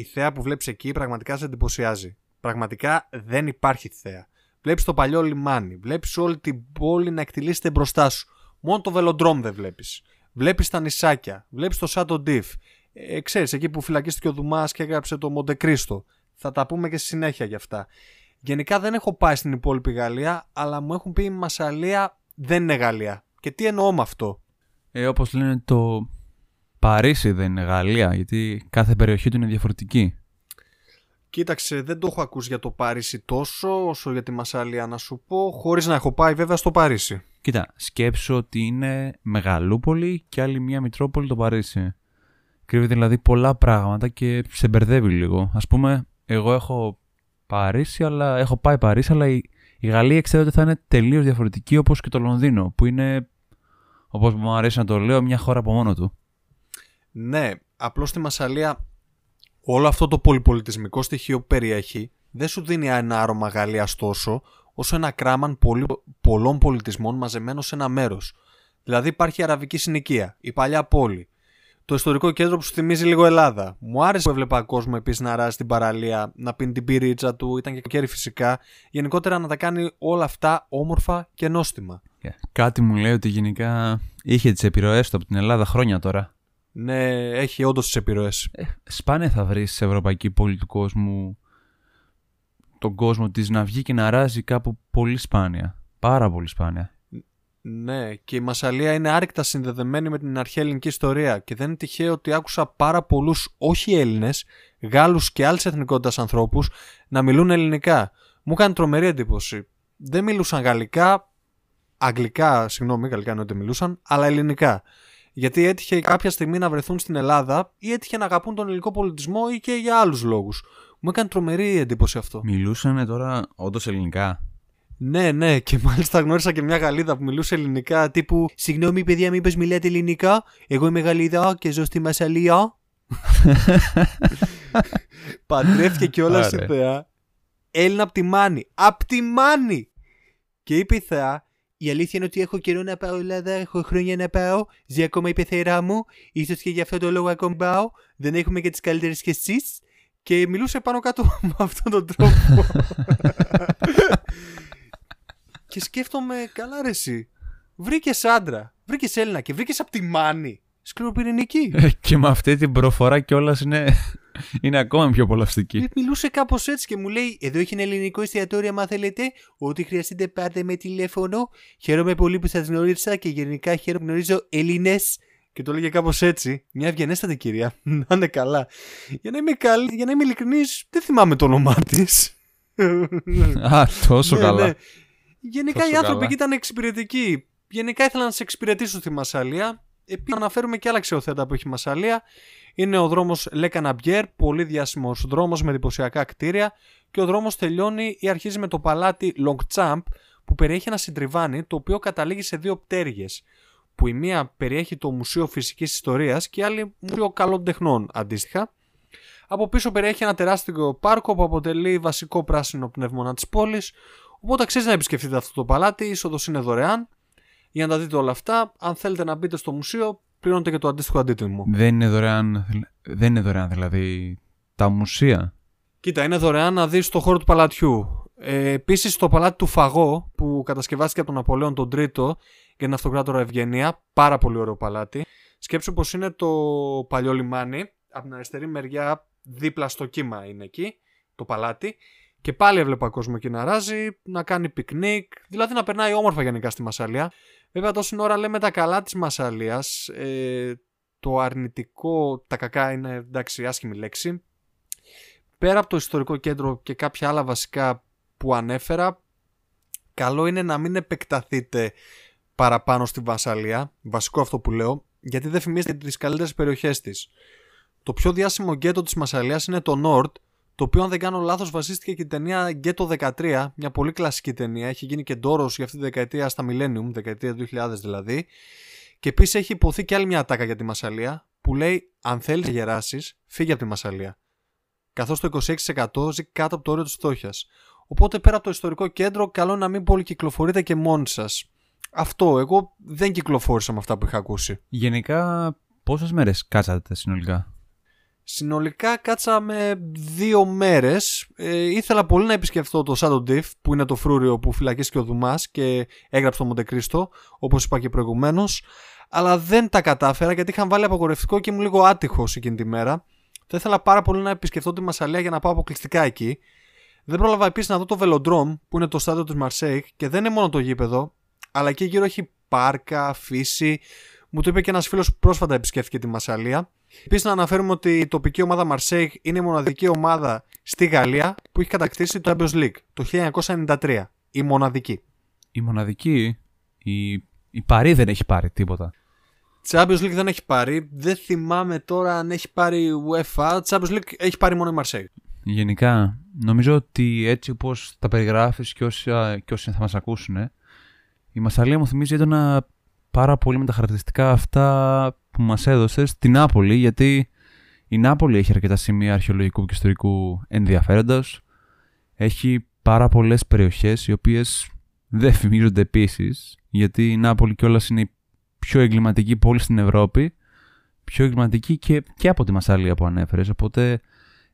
η θέα που βλέπεις εκεί πραγματικά σε εντυπωσιάζει. Πραγματικά δεν υπάρχει θέα. Βλέπεις το παλιό λιμάνι, βλέπεις όλη την πόλη να εκτιλήσεται μπροστά σου. Μόνο το βελοντρόμ δεν βλέπεις. Βλέπεις τα νησάκια, βλέπεις το Σάτο Ντιφ. Ε, ξέρεις, εκεί που φυλακίστηκε ο Δουμάς και έγραψε το Μοντεκρίστο. Θα τα πούμε και στη συνέχεια γι' αυτά. Γενικά δεν έχω πάει στην υπόλοιπη Γαλλία, αλλά μου έχουν πει η Μασαλία δεν είναι Γαλλία. Και τι εννοώ με αυτό; Ε, όπως λένε το Παρίσι δεν είναι Γαλλία, γιατί κάθε περιοχή του είναι διαφορετική. Κοίταξε, δεν το έχω ακούσει για το Παρίσι τόσο όσο για τη Μασαλία να σου πω, χωρίς να έχω πάει βέβαια στο Παρίσι. Κοίτα, σκέψου ότι είναι μεγαλούπολη και άλλη μια μητρόπολη το Παρίσι. Κρύβεται δηλαδή πολλά πράγματα και σε μπερδεύει λίγο. Ας πούμε, εγώ έχω Παρίσι, αλλά έχω πάει Παρίσι, αλλά η, η Γαλλία ξέρω ότι θα είναι τελείως διαφορετική όπως και το Λονδίνο, που είναι, όπως μου αρέσει να το λέω, μια χώρα από μόνο του. Ναι, απλώς στη Μασαλία όλο αυτό το πολυπολιτισμικό στοιχείο που περιέχει δεν σου δίνει ένα άρωμα Γαλλίας τόσο όσο ένα κράμαν πολύ, πολλών πολιτισμών μαζεμένο σε ένα μέρος. Δηλαδή υπάρχει η αραβική συνοικία, η παλιά πόλη, το ιστορικό κέντρο που σου θυμίζει λίγο Ελλάδα. Μου άρεσε που έβλεπα κόσμο επίσης να ράζει την παραλία, να πίνει την πυρίτσα του, ήταν και κέρι φυσικά. Γενικότερα να τα κάνει όλα αυτά όμορφα και νόστιμα. Yeah. Κάτι μου λέει ότι γενικά είχε τις επιρροές του από την Ελλάδα χρόνια τώρα. Ναι, έχει όντως τις επιρροές. Ε, σπάνια θα βρεις σε ευρωπαϊκή πόλη του κόσμου τον κόσμο της να βγει και να ράζει κάπου πολύ σπάνια. Πάρα πολύ σπάνια. Ναι, και η Μασαλία είναι άρρηκτα συνδεδεμένη με την αρχαία ελληνική ιστορία και δεν είναι τυχαίο ότι άκουσα πάρα πολλούς όχι Έλληνες, Γάλλους και άλλη εθνικότητα ανθρώπους να μιλούν ελληνικά. Μου έκανε τρομερή εντύπωση. Δεν μιλούσαν γαλλικά, αγγλικά, συγγνώμη, γαλλικά εννοείται μιλούσαν, αλλά ελληνικά. Γιατί έτυχε κάποια στιγμή να βρεθούν στην Ελλάδα ή έτυχε να αγαπούν τον ελληνικό πολιτισμό ή και για άλλους λόγους. Μου έκανε τρομερή εντύπωση αυτό. Μιλούσαν τώρα όντως ελληνικά. Ναι, ναι, και μάλιστα γνώρισα και μια Γαλλίδα που μιλούσε ελληνικά τύπου Συγγνώμη, παιδιά, μήπως μιλάτε ελληνικά; Εγώ είμαι Γαλλίδα και ζω στη Μασαλία. Παντρεύτηκε κιόλας η Άρε. Θεά. Έλληνα απ' τη Μάνη. Απ' τη Μάνη! Και είπε η Θεά, η αλήθεια είναι ότι έχω καιρό να πάω Ελλάδα, έχω χρόνια να πάω, ζει ακόμα η πεθερά μου, ίσως και γι' αυτό το λόγο ακόμα πάω, δεν έχουμε και τις καλύτερες και εσείς. Και μιλούσε πάνω κάτω με αυτόν τον τρόπο. και σκέφτομαι, καλά ρε εσύ. Βρήκες άντρα, βρήκες Έλληνα και βρήκες από τη Μάνη. Σκληροπυρηνική. Ε, και με αυτή την προφορά κιόλας είναι, είναι ακόμα πιο απολαυστική. Ε, Μιλούσε κάπως έτσι και μου λέει: Εδώ έχει ένα ελληνικό εστιατόριο, άμα θέλετε. Ό,τι χρειαστείτε, πάρτε με τηλέφωνο. Χαίρομαι πολύ που σας γνώρισα και γενικά χαίρομαι που γνωρίζω Έλληνες. Και το έλεγε κάπως έτσι. Μια ευγενέστατη κυρία. Να είναι καλά. Για να είμαι, καλή, για να είμαι ειλικρινής, δεν θυμάμαι το όνομά της. Α, τόσο καλά. Γενικά Τόσο οι άνθρωποι καλά. εκεί ήταν εξυπηρετικοί. Γενικά ήθελαν να σε εξυπηρετήσουν στη Μασαλία. Επίσης, να αναφέρουμε και άλλα αξιοθέατα που έχει η Μασαλία. Είναι ο δρόμος La Canebière, πολύ διάσημος δρόμος με εντυπωσιακά κτίρια. Και ο δρόμος τελειώνει ή αρχίζει με το παλάτι Longchamp, που περιέχει ένα συντριβάνι το οποίο καταλήγει σε δύο πτέρυγε. Που η μία περιέχει το Μουσείο Φυσικής Ιστορίας και η άλλη Μουσείο Καλών Τεχνών αντίστοιχα. Από πίσω περιέχει ένα τεράστιο πάρκο που αποτελεί βασικό πράσινο πνεύμονα της πόλης. Οπότε αξίζει να επισκεφτείτε αυτό το παλάτι, η είσοδος είναι δωρεάν. Για να τα δείτε όλα αυτά, αν θέλετε να μπείτε στο μουσείο, πληρώνετε και το αντίστοιχο αντίτιμο. Δεν είναι δωρεάν, δεν είναι δωρεάν δηλαδή τα μουσεία. Κοίτα, είναι δωρεάν να δεις το χώρο του παλατιού. Ε, Επίσης, το παλάτι του Φαρό που κατασκευάστηκε από τον Ναπολέοντα τον Τρίτο για την αυτοκράτορα Ευγενία. Πάρα πολύ ωραίο παλάτι. Σκέψου πως είναι το παλιό λιμάνι. Από την αριστερή μεριά, δίπλα στο κύμα είναι εκεί το παλάτι. Και πάλι έβλεπα κόσμο εκεί να αράζει, να κάνει πικνίκ, δηλαδή να περνάει όμορφα γενικά στη Μασαλία. Βέβαια, τόση ώρα λέμε τα καλά της Μασαλίας. Ε, το αρνητικό, τα κακά είναι εντάξει άσχημη λέξη. Πέρα από το ιστορικό κέντρο και κάποια άλλα βασικά που ανέφερα, καλό είναι να μην επεκταθείτε παραπάνω στη Μασαλία, βασικό αυτό που λέω, γιατί δεν φημίζεται τις καλύτερες περιοχές της. Το πιο διάσημο γκέτο της Μασαλίας είναι το Nord, το οποίο αν δεν κάνω λάθος βασίστηκε και η ταινία Ghetto 13, μια πολύ κλασική ταινία, έχει γίνει και ντόρος για αυτή τη δεκαετία στα Millennium, δεκαετία 2000 δηλαδή, και επίσης έχει υποθεί και άλλη μια ατάκα για τη Μασαλία, που λέει αν θέλεις να γεράσεις, φύγε από τη Μασαλία. Καθώς το 26% ζει κάτω από το όριο της φτώχειας. Οπότε πέρα από το ιστορικό κέντρο, καλό να μην πολυκυκλοφορείτε και μόνοι σας. Αυτό, εγώ δεν κυκλοφόρησα με αυτά που είχα ακούσει. Γενικά, πόσες μέρες κάτσατε συνολικά; Συνολικά κάτσαμε δύο μέρες. Ε, ήθελα πολύ να επισκεφθώ το Shadow Diff που είναι το φρούριο που φυλακίστηκε ο Δουμάς και έγραψε το Μοντεκρίστο όπως είπα και προηγουμένως. Αλλά δεν τα κατάφερα γιατί είχαν βάλει απαγορευτικό και ήμουν λίγο άτυχος εκείνη τη μέρα. Θα ήθελα πάρα πολύ να επισκεφθώ τη Μασαλία για να πάω αποκλειστικά εκεί. Δεν πρόλαβα επίσης να δω το Velodrome που είναι το στάδιο του Μαρσέικ και δεν είναι μόνο το γήπεδο, αλλά εκεί γύρω έχει πάρκα, φύση. Μου το είπε και ένας φίλος που πρόσφατα επισκέφθηκε τη Μασαλία. Επίσης, να αναφέρουμε ότι η τοπική ομάδα Marseille είναι η μοναδική ομάδα στη Γαλλία που έχει κατακτήσει το Champions League το 1993. Η μοναδική. Η μοναδική. Η, η Παρή δεν έχει πάρει τίποτα. Champions League δεν έχει πάρει. Δεν θυμάμαι τώρα αν έχει πάρει UEFA. Champions League έχει πάρει μόνο η Marseille. Γενικά, νομίζω ότι έτσι όπως τα περιγράφεις και όσοι, και όσοι θα μας ακούσουν, η Μασαλία μου θυμίζει έντονα πάρα πολύ με τα χαρακτηριστικά αυτά που μας έδωσες στην Νάπολη, γιατί η Νάπολη έχει αρκετά σημεία αρχαιολογικού και ιστορικού ενδιαφέροντος. Έχει πάρα πολλές περιοχές οι οποίες δεν φημίζονται επίσης, γιατί η Νάπολη κιόλας είναι η πιο εγκληματική πόλη στην Ευρώπη, πιο εγκληματική και, και από τη Μασάλια που ανέφερες, οπότε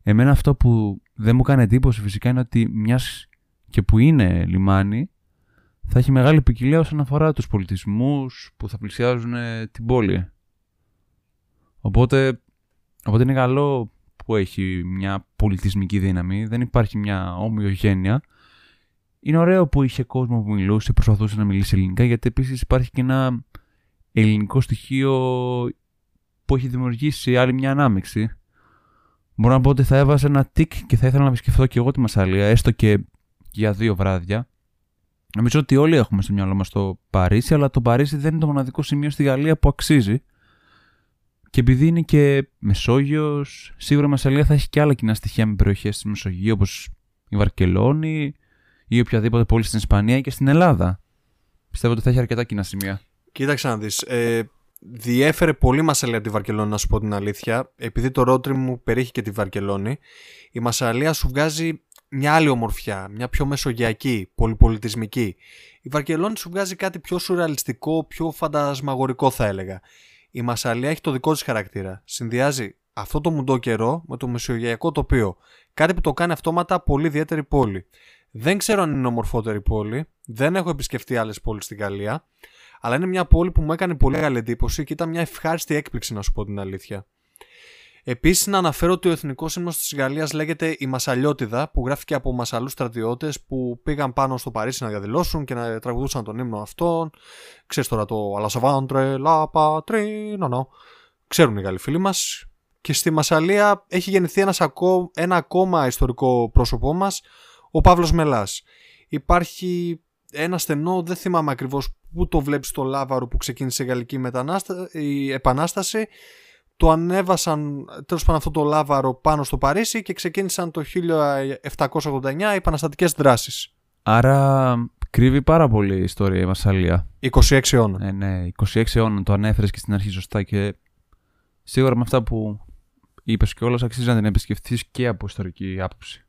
εμένα αυτό που δεν μου κάνει εντύπωση φυσικά είναι ότι μιας και που είναι λιμάνι, θα έχει μεγάλη ποικιλία όσον αφορά τους πολιτισμούς που θα πλησιάζουν ε, την πόλη. Οπότε, οπότε είναι καλό που έχει μια πολιτισμική δύναμη, δεν υπάρχει μια ομοιογένεια. Είναι ωραίο που είχε κόσμο που μιλούσε, προσπαθούσε να μιλήσει ελληνικά, γιατί επίσης υπάρχει και ένα ελληνικό στοιχείο που έχει δημιουργήσει άλλη μια ανάμειξη. Μπορώ να πω ότι θα έβαζε ένα τικ και θα ήθελα να επισκεφθώ και εγώ τη Μασαλία, έστω και για δύο βράδια. Νομίζω ότι όλοι έχουμε στο μυαλό μας το Παρίσι, αλλά το Παρίσι δεν είναι το μοναδικό σημείο στη Γαλλία που αξίζει. Και επειδή είναι και Μεσόγειος, σίγουρα η Μασαλία θα έχει και άλλα κοινά στοιχεία με περιοχές τη Μεσογείου, όπως η Βαρκελόνη ή οποιαδήποτε πόλη στην Ισπανία και στην Ελλάδα. Πιστεύω ότι θα έχει αρκετά κοινά σημεία. Κοίταξε να δεις. Ε, διέφερε πολύ Μασαλία από τη Βαρκελόνη, να σου πω την αλήθεια. Επειδή το ρότρι μου περιέχει και τη Βαρκελόνη, η Μασαλία σου βγάζει μια άλλη ομορφιά, μια πιο μεσογειακή, πολυπολιτισμική. Η Βαρκελόνη σου βγάζει κάτι πιο σουρεαλιστικό, πιο φαντασμαγορικό θα έλεγα. Η Μασαλία έχει το δικό της χαρακτήρα. Συνδυάζει αυτό το μουντό καιρό με το μεσογειακό τοπίο. Κάτι που το κάνει αυτόματα πολύ ιδιαίτερη πόλη. Δεν ξέρω αν είναι ομορφότερη πόλη, δεν έχω επισκεφτεί άλλες πόλεις στην Γαλλία, αλλά είναι μια πόλη που μου έκανε πολύ μεγάλη εντύπωση και ήταν μια ευχάριστη έκπληξη να σου πω την αλήθεια. Επίσης, να αναφέρω ότι ο εθνικός σύμβολο της Γαλλίας λέγεται η Μασαλιώτιδα, που γράφηκε από Μασαλούς στρατιώτες που πήγαν πάνω στο Παρίσι να διαδηλώσουν και να τραγουδούσαν τον ύμνο αυτόν. Ξέρεις τώρα το Αλασαβάντρε, Λα Πατρίνο, Ξέρουν οι Γάλλοι φίλοι μας. Και στη Μασαλία έχει γεννηθεί ένας ακό, ένα ακόμα ιστορικό πρόσωπό μας, ο Παύλος Μελάς. Υπάρχει ένα στενό, δεν θυμάμαι ακριβώς πού το βλέπεις στο Λάβαρο που ξεκίνησε η Γαλλική η Επανάσταση το ανέβασαν τέλος πάντων αυτό το λάβαρο πάνω στο Παρίσι και ξεκίνησαν το 1789 οι επαναστατικές δράσεις. Άρα κρύβει πάρα πολύ η ιστορία η Μασαλία. 26 αιώνα. Ε, ναι, 26 αιώνα το ανέφερες και στην αρχή σωστά και σίγουρα με αυτά που είπες και όλος αξίζει να την επισκεφτείς και από ιστορική άποψη.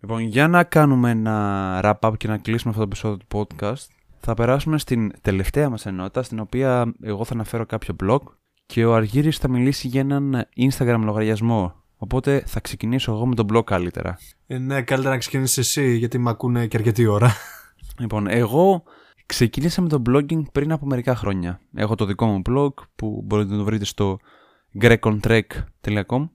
Λοιπόν, για να κάνουμε ένα wrap-up και να κλείσουμε αυτό το επεισόδιο του podcast, θα περάσουμε στην τελευταία μας ενότητα, στην οποία εγώ θα αναφέρω κάποιο blog και ο Αργύρης θα μιλήσει για έναν Instagram λογαριασμό. Οπότε θα ξεκινήσω εγώ με τον blog καλύτερα. Ε, ναι, καλύτερα να ξεκινήσεις εσύ, γιατί με ακούνε και αρκετή ώρα. Λοιπόν, εγώ ξεκίνησα με το blogging πριν από μερικά χρόνια. Έχω το δικό μου blog που μπορείτε να το βρείτε στο grecontrek.com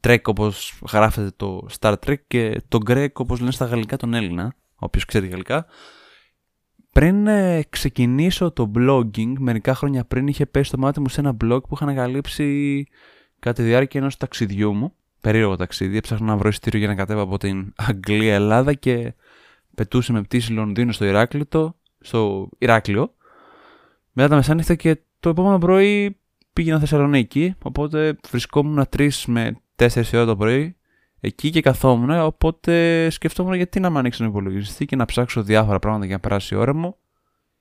Trek όπως γράφεται το Star Trek και το Greg όπως λένε στα γαλλικά τον Έλληνα, όποιος ξέρει γαλλικά. Πριν ε, ξεκινήσω το blogging, μερικά χρόνια πριν είχε πέσει το μάτι μου σε ένα blog που είχα ανακαλύψει κατά τη διάρκεια ενός ταξιδιού μου. Περίεργο ταξίδι, έψαχνα να βρω εισιτήριο για να κατέβω από την Αγγλία Ελλάδα και πετούσε με πτήση Λονδίνο στο Ηράκλειο, στο Ηράκλειο. Μετά τα μεσάνυχτα και το επόμενο πρωί πήγαινα Θεσσαλονίκη, οπότε βρισκόμουν τρεις με 4 ώρα το πρωί εκεί και καθόμουν. Οπότε σκεφτόμουν γιατί να με ανοίξω τον υπολογιστή και να ψάξω διάφορα πράγματα για να περάσει η ώρα μου.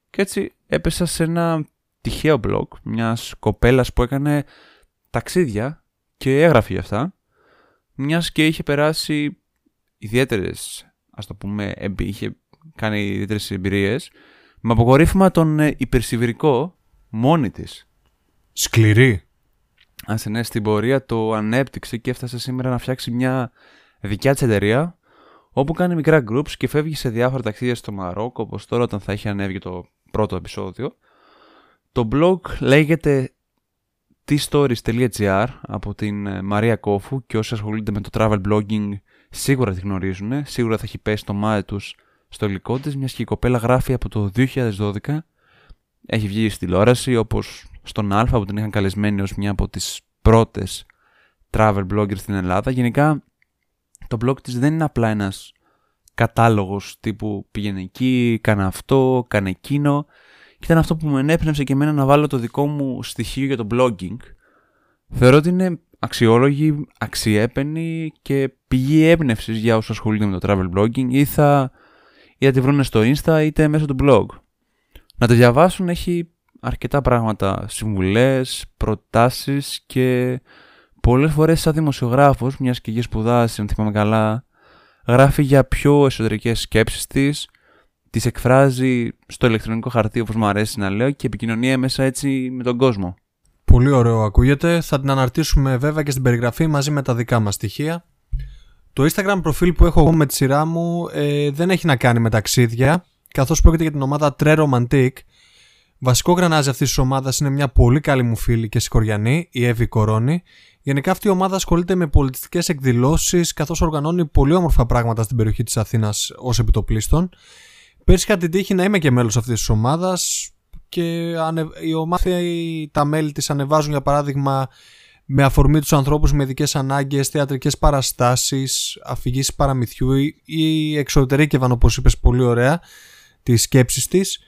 Και έτσι έπεσα σε ένα τυχαίο blog μιας κοπέλας που έκανε ταξίδια και έγραφε για αυτά. Μιας και είχε περάσει ιδιαίτερες, ας το πούμε, είχε κάνει ιδιαίτερες εμπειρίες. Με αποκορύφημα τον ε, υπερσιβηρικό μόνη της. Σκληρή. Άσε ναι, στην πορεία το ανέπτυξε και έφτασε σήμερα να φτιάξει μια δικιά της εταιρεία όπου κάνει μικρά groups και φεύγει σε διάφορα ταξίδια στο Μαρόκο όπως τώρα όταν θα έχει ανέβει το πρώτο επεισόδιο. Το blog λέγεται tstories.gr από την ε, Μαρία Κόφου και όσοι ασχολούνται με το travel blogging σίγουρα τη γνωρίζουν. Σίγουρα θα έχει πέσει το μάτι τους στο υλικό της, μιας και η κοπέλα γράφει από το 2012. Έχει βγει στη τηλεόραση όπως στον Α που την είχαν καλεσμένη ως μια από τις πρώτες travel bloggers στην Ελλάδα. Γενικά το blog της δεν είναι απλά ένας κατάλογος τύπου πήγαινε εκεί, κάνε αυτό, κάνε εκείνο. Και ήταν αυτό που με ενέπνευσε και εμένα να βάλω το δικό μου στοιχείο για το blogging. Θεωρώ ότι είναι αξιόλογη, αξιέπαινη και πηγή έμπνευσης για όσους ασχολούνται με το travel blogging ή θα, ή θα τη βρουν στο insta είτε μέσω του blog. Να το διαβάσουν έχει αρκετά πράγματα, συμβουλές, προτάσεις και πολλές φορές σαν δημοσιογράφος, μιας και έχει σπουδάσει, αν θυμάμαι καλά, γράφει για πιο εσωτερικές σκέψεις της, τις εκφράζει στο ηλεκτρονικό χαρτί όπως μου αρέσει να λέω και επικοινωνία μέσα έτσι με τον κόσμο. Πολύ ωραίο ακούγεται. Θα την αναρτήσουμε βέβαια και στην περιγραφή μαζί με τα δικά μας στοιχεία. Το Instagram προφίλ που έχω εγώ με τη σειρά μου ε, δεν έχει να κάνει με ταξίδια, καθώς πρόκειται για την ομάδα Tre Romantic, Βασικό γρανάζι αυτής της ομάδας είναι μια πολύ καλή μου φίλη και συγχωριανή, η Εύη Κορώνη. Γενικά αυτή η ομάδα ασχολείται με πολιτιστικές εκδηλώσεις καθώς οργανώνει πολύ όμορφα πράγματα στην περιοχή της Αθήνας ως επιτοπλίστων. Πέρσι είχα την τύχη να είμαι και μέλος αυτής της ομάδας και η ομάδα, τα μέλη της ανεβάζουν για παράδειγμα με αφορμή τους ανθρώπους με ειδικές ανάγκες, θεατρικές παραστάσεις, αφηγήσεις παραμυθιού ή εξωτερήκευαν όπως είπες πολύ ωραία τις σκέψεις της.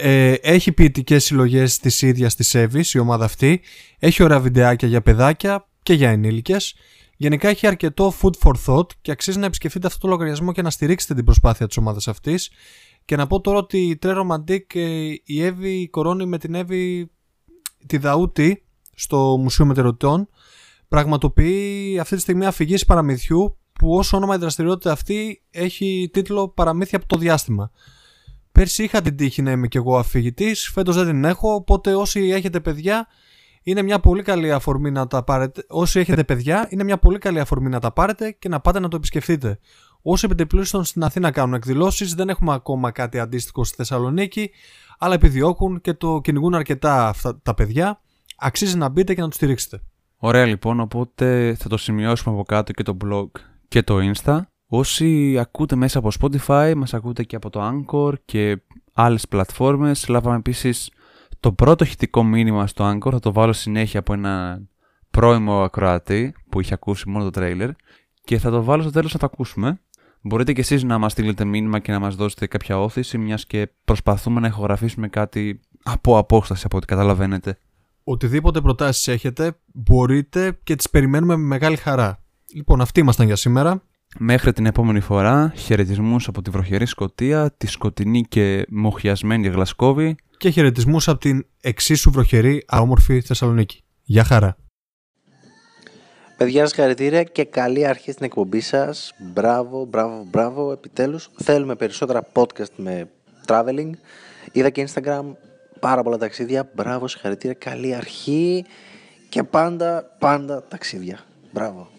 Ε, έχει ποιητικές συλλογές της ίδιας της Εύης, η ομάδα αυτή. Έχει ωραία βιντεάκια για παιδάκια και για ενήλικες. Γενικά έχει αρκετό food for thought και αξίζει να επισκεφτείτε αυτό το λογαριασμό και να στηρίξετε την προσπάθεια της ομάδας αυτής. Και να πω τώρα ότι η Τρέ Ρομαντίκ, η Εύη κορώνει με την Εύη τη Δαούτη στο Μουσείο Μετερωτών πραγματοποιεί αυτή τη στιγμή αφηγήσεις παραμυθιού που όσο όνομα η δραστηριότητα αυτή έχει τίτλο Παραμύθια από το διάστημα. Πέρσι είχα την τύχη να είμαι κι εγώ αφηγητής, φέτος δεν την έχω. Οπότε όσοι έχετε παιδιά, είναι μια πολύ καλή αφορμή να τα πάρετε. Όσοι έχετε παιδιά, είναι μια πολύ καλή αφορμή να τα πάρετε και να πάτε να το επισκεφτείτε. Όσοι επιτεπλούστων στην Αθήνα κάνουν εκδηλώσεις, δεν έχουμε ακόμα κάτι αντίστοιχο στη Θεσσαλονίκη, αλλά επιδιώκουν και το κυνηγούν αρκετά αυτά τα παιδιά. Αξίζει να μπείτε και να τους στηρίξετε. Ωραία λοιπόν, οπότε θα το σημειώσουμε από κάτω και το blog και το Insta. Όσοι ακούτε μέσα από Spotify, μας ακούτε και από το Anchor και άλλες πλατφόρμες. Λάβαμε επίσης το πρώτο χητικό μήνυμα στο Anchor, θα το βάλω συνέχεια από ένα πρώιμο ακροατή που είχε ακούσει μόνο το τρέιλερ και θα το βάλω στο τέλος να το ακούσουμε. Μπορείτε και εσείς να μας στείλετε μήνυμα και να μας δώσετε κάποια όθηση μιας και προσπαθούμε να ηχογραφήσουμε κάτι από απόσταση από ό,τι καταλαβαίνετε. Οτιδήποτε προτάσεις έχετε μπορείτε και τις περιμένουμε με μεγάλη χαρά. Λοιπόν, αυτοί ήμασταν για σήμερα. Μέχρι την επόμενη φορά, χαιρετισμούς από τη βροχερή Σκοτία, τη σκοτεινή και μοχιασμένη Γλασκόβη και χαιρετισμούς από την εξίσου βροχερή αόμορφη Θεσσαλονίκη. Γεια χαρά! Παιδιά, συγχαρητήρια και καλή αρχή στην εκπομπή σας. Μπράβο, μπράβο, μπράβο. Επιτέλους, θέλουμε περισσότερα podcast με traveling. Είδα και Instagram πάρα πολλά ταξίδια. Μπράβο, συγχαρητήρια. Καλή αρχή και πάντα, πάντα ταξίδια. Μπράβο.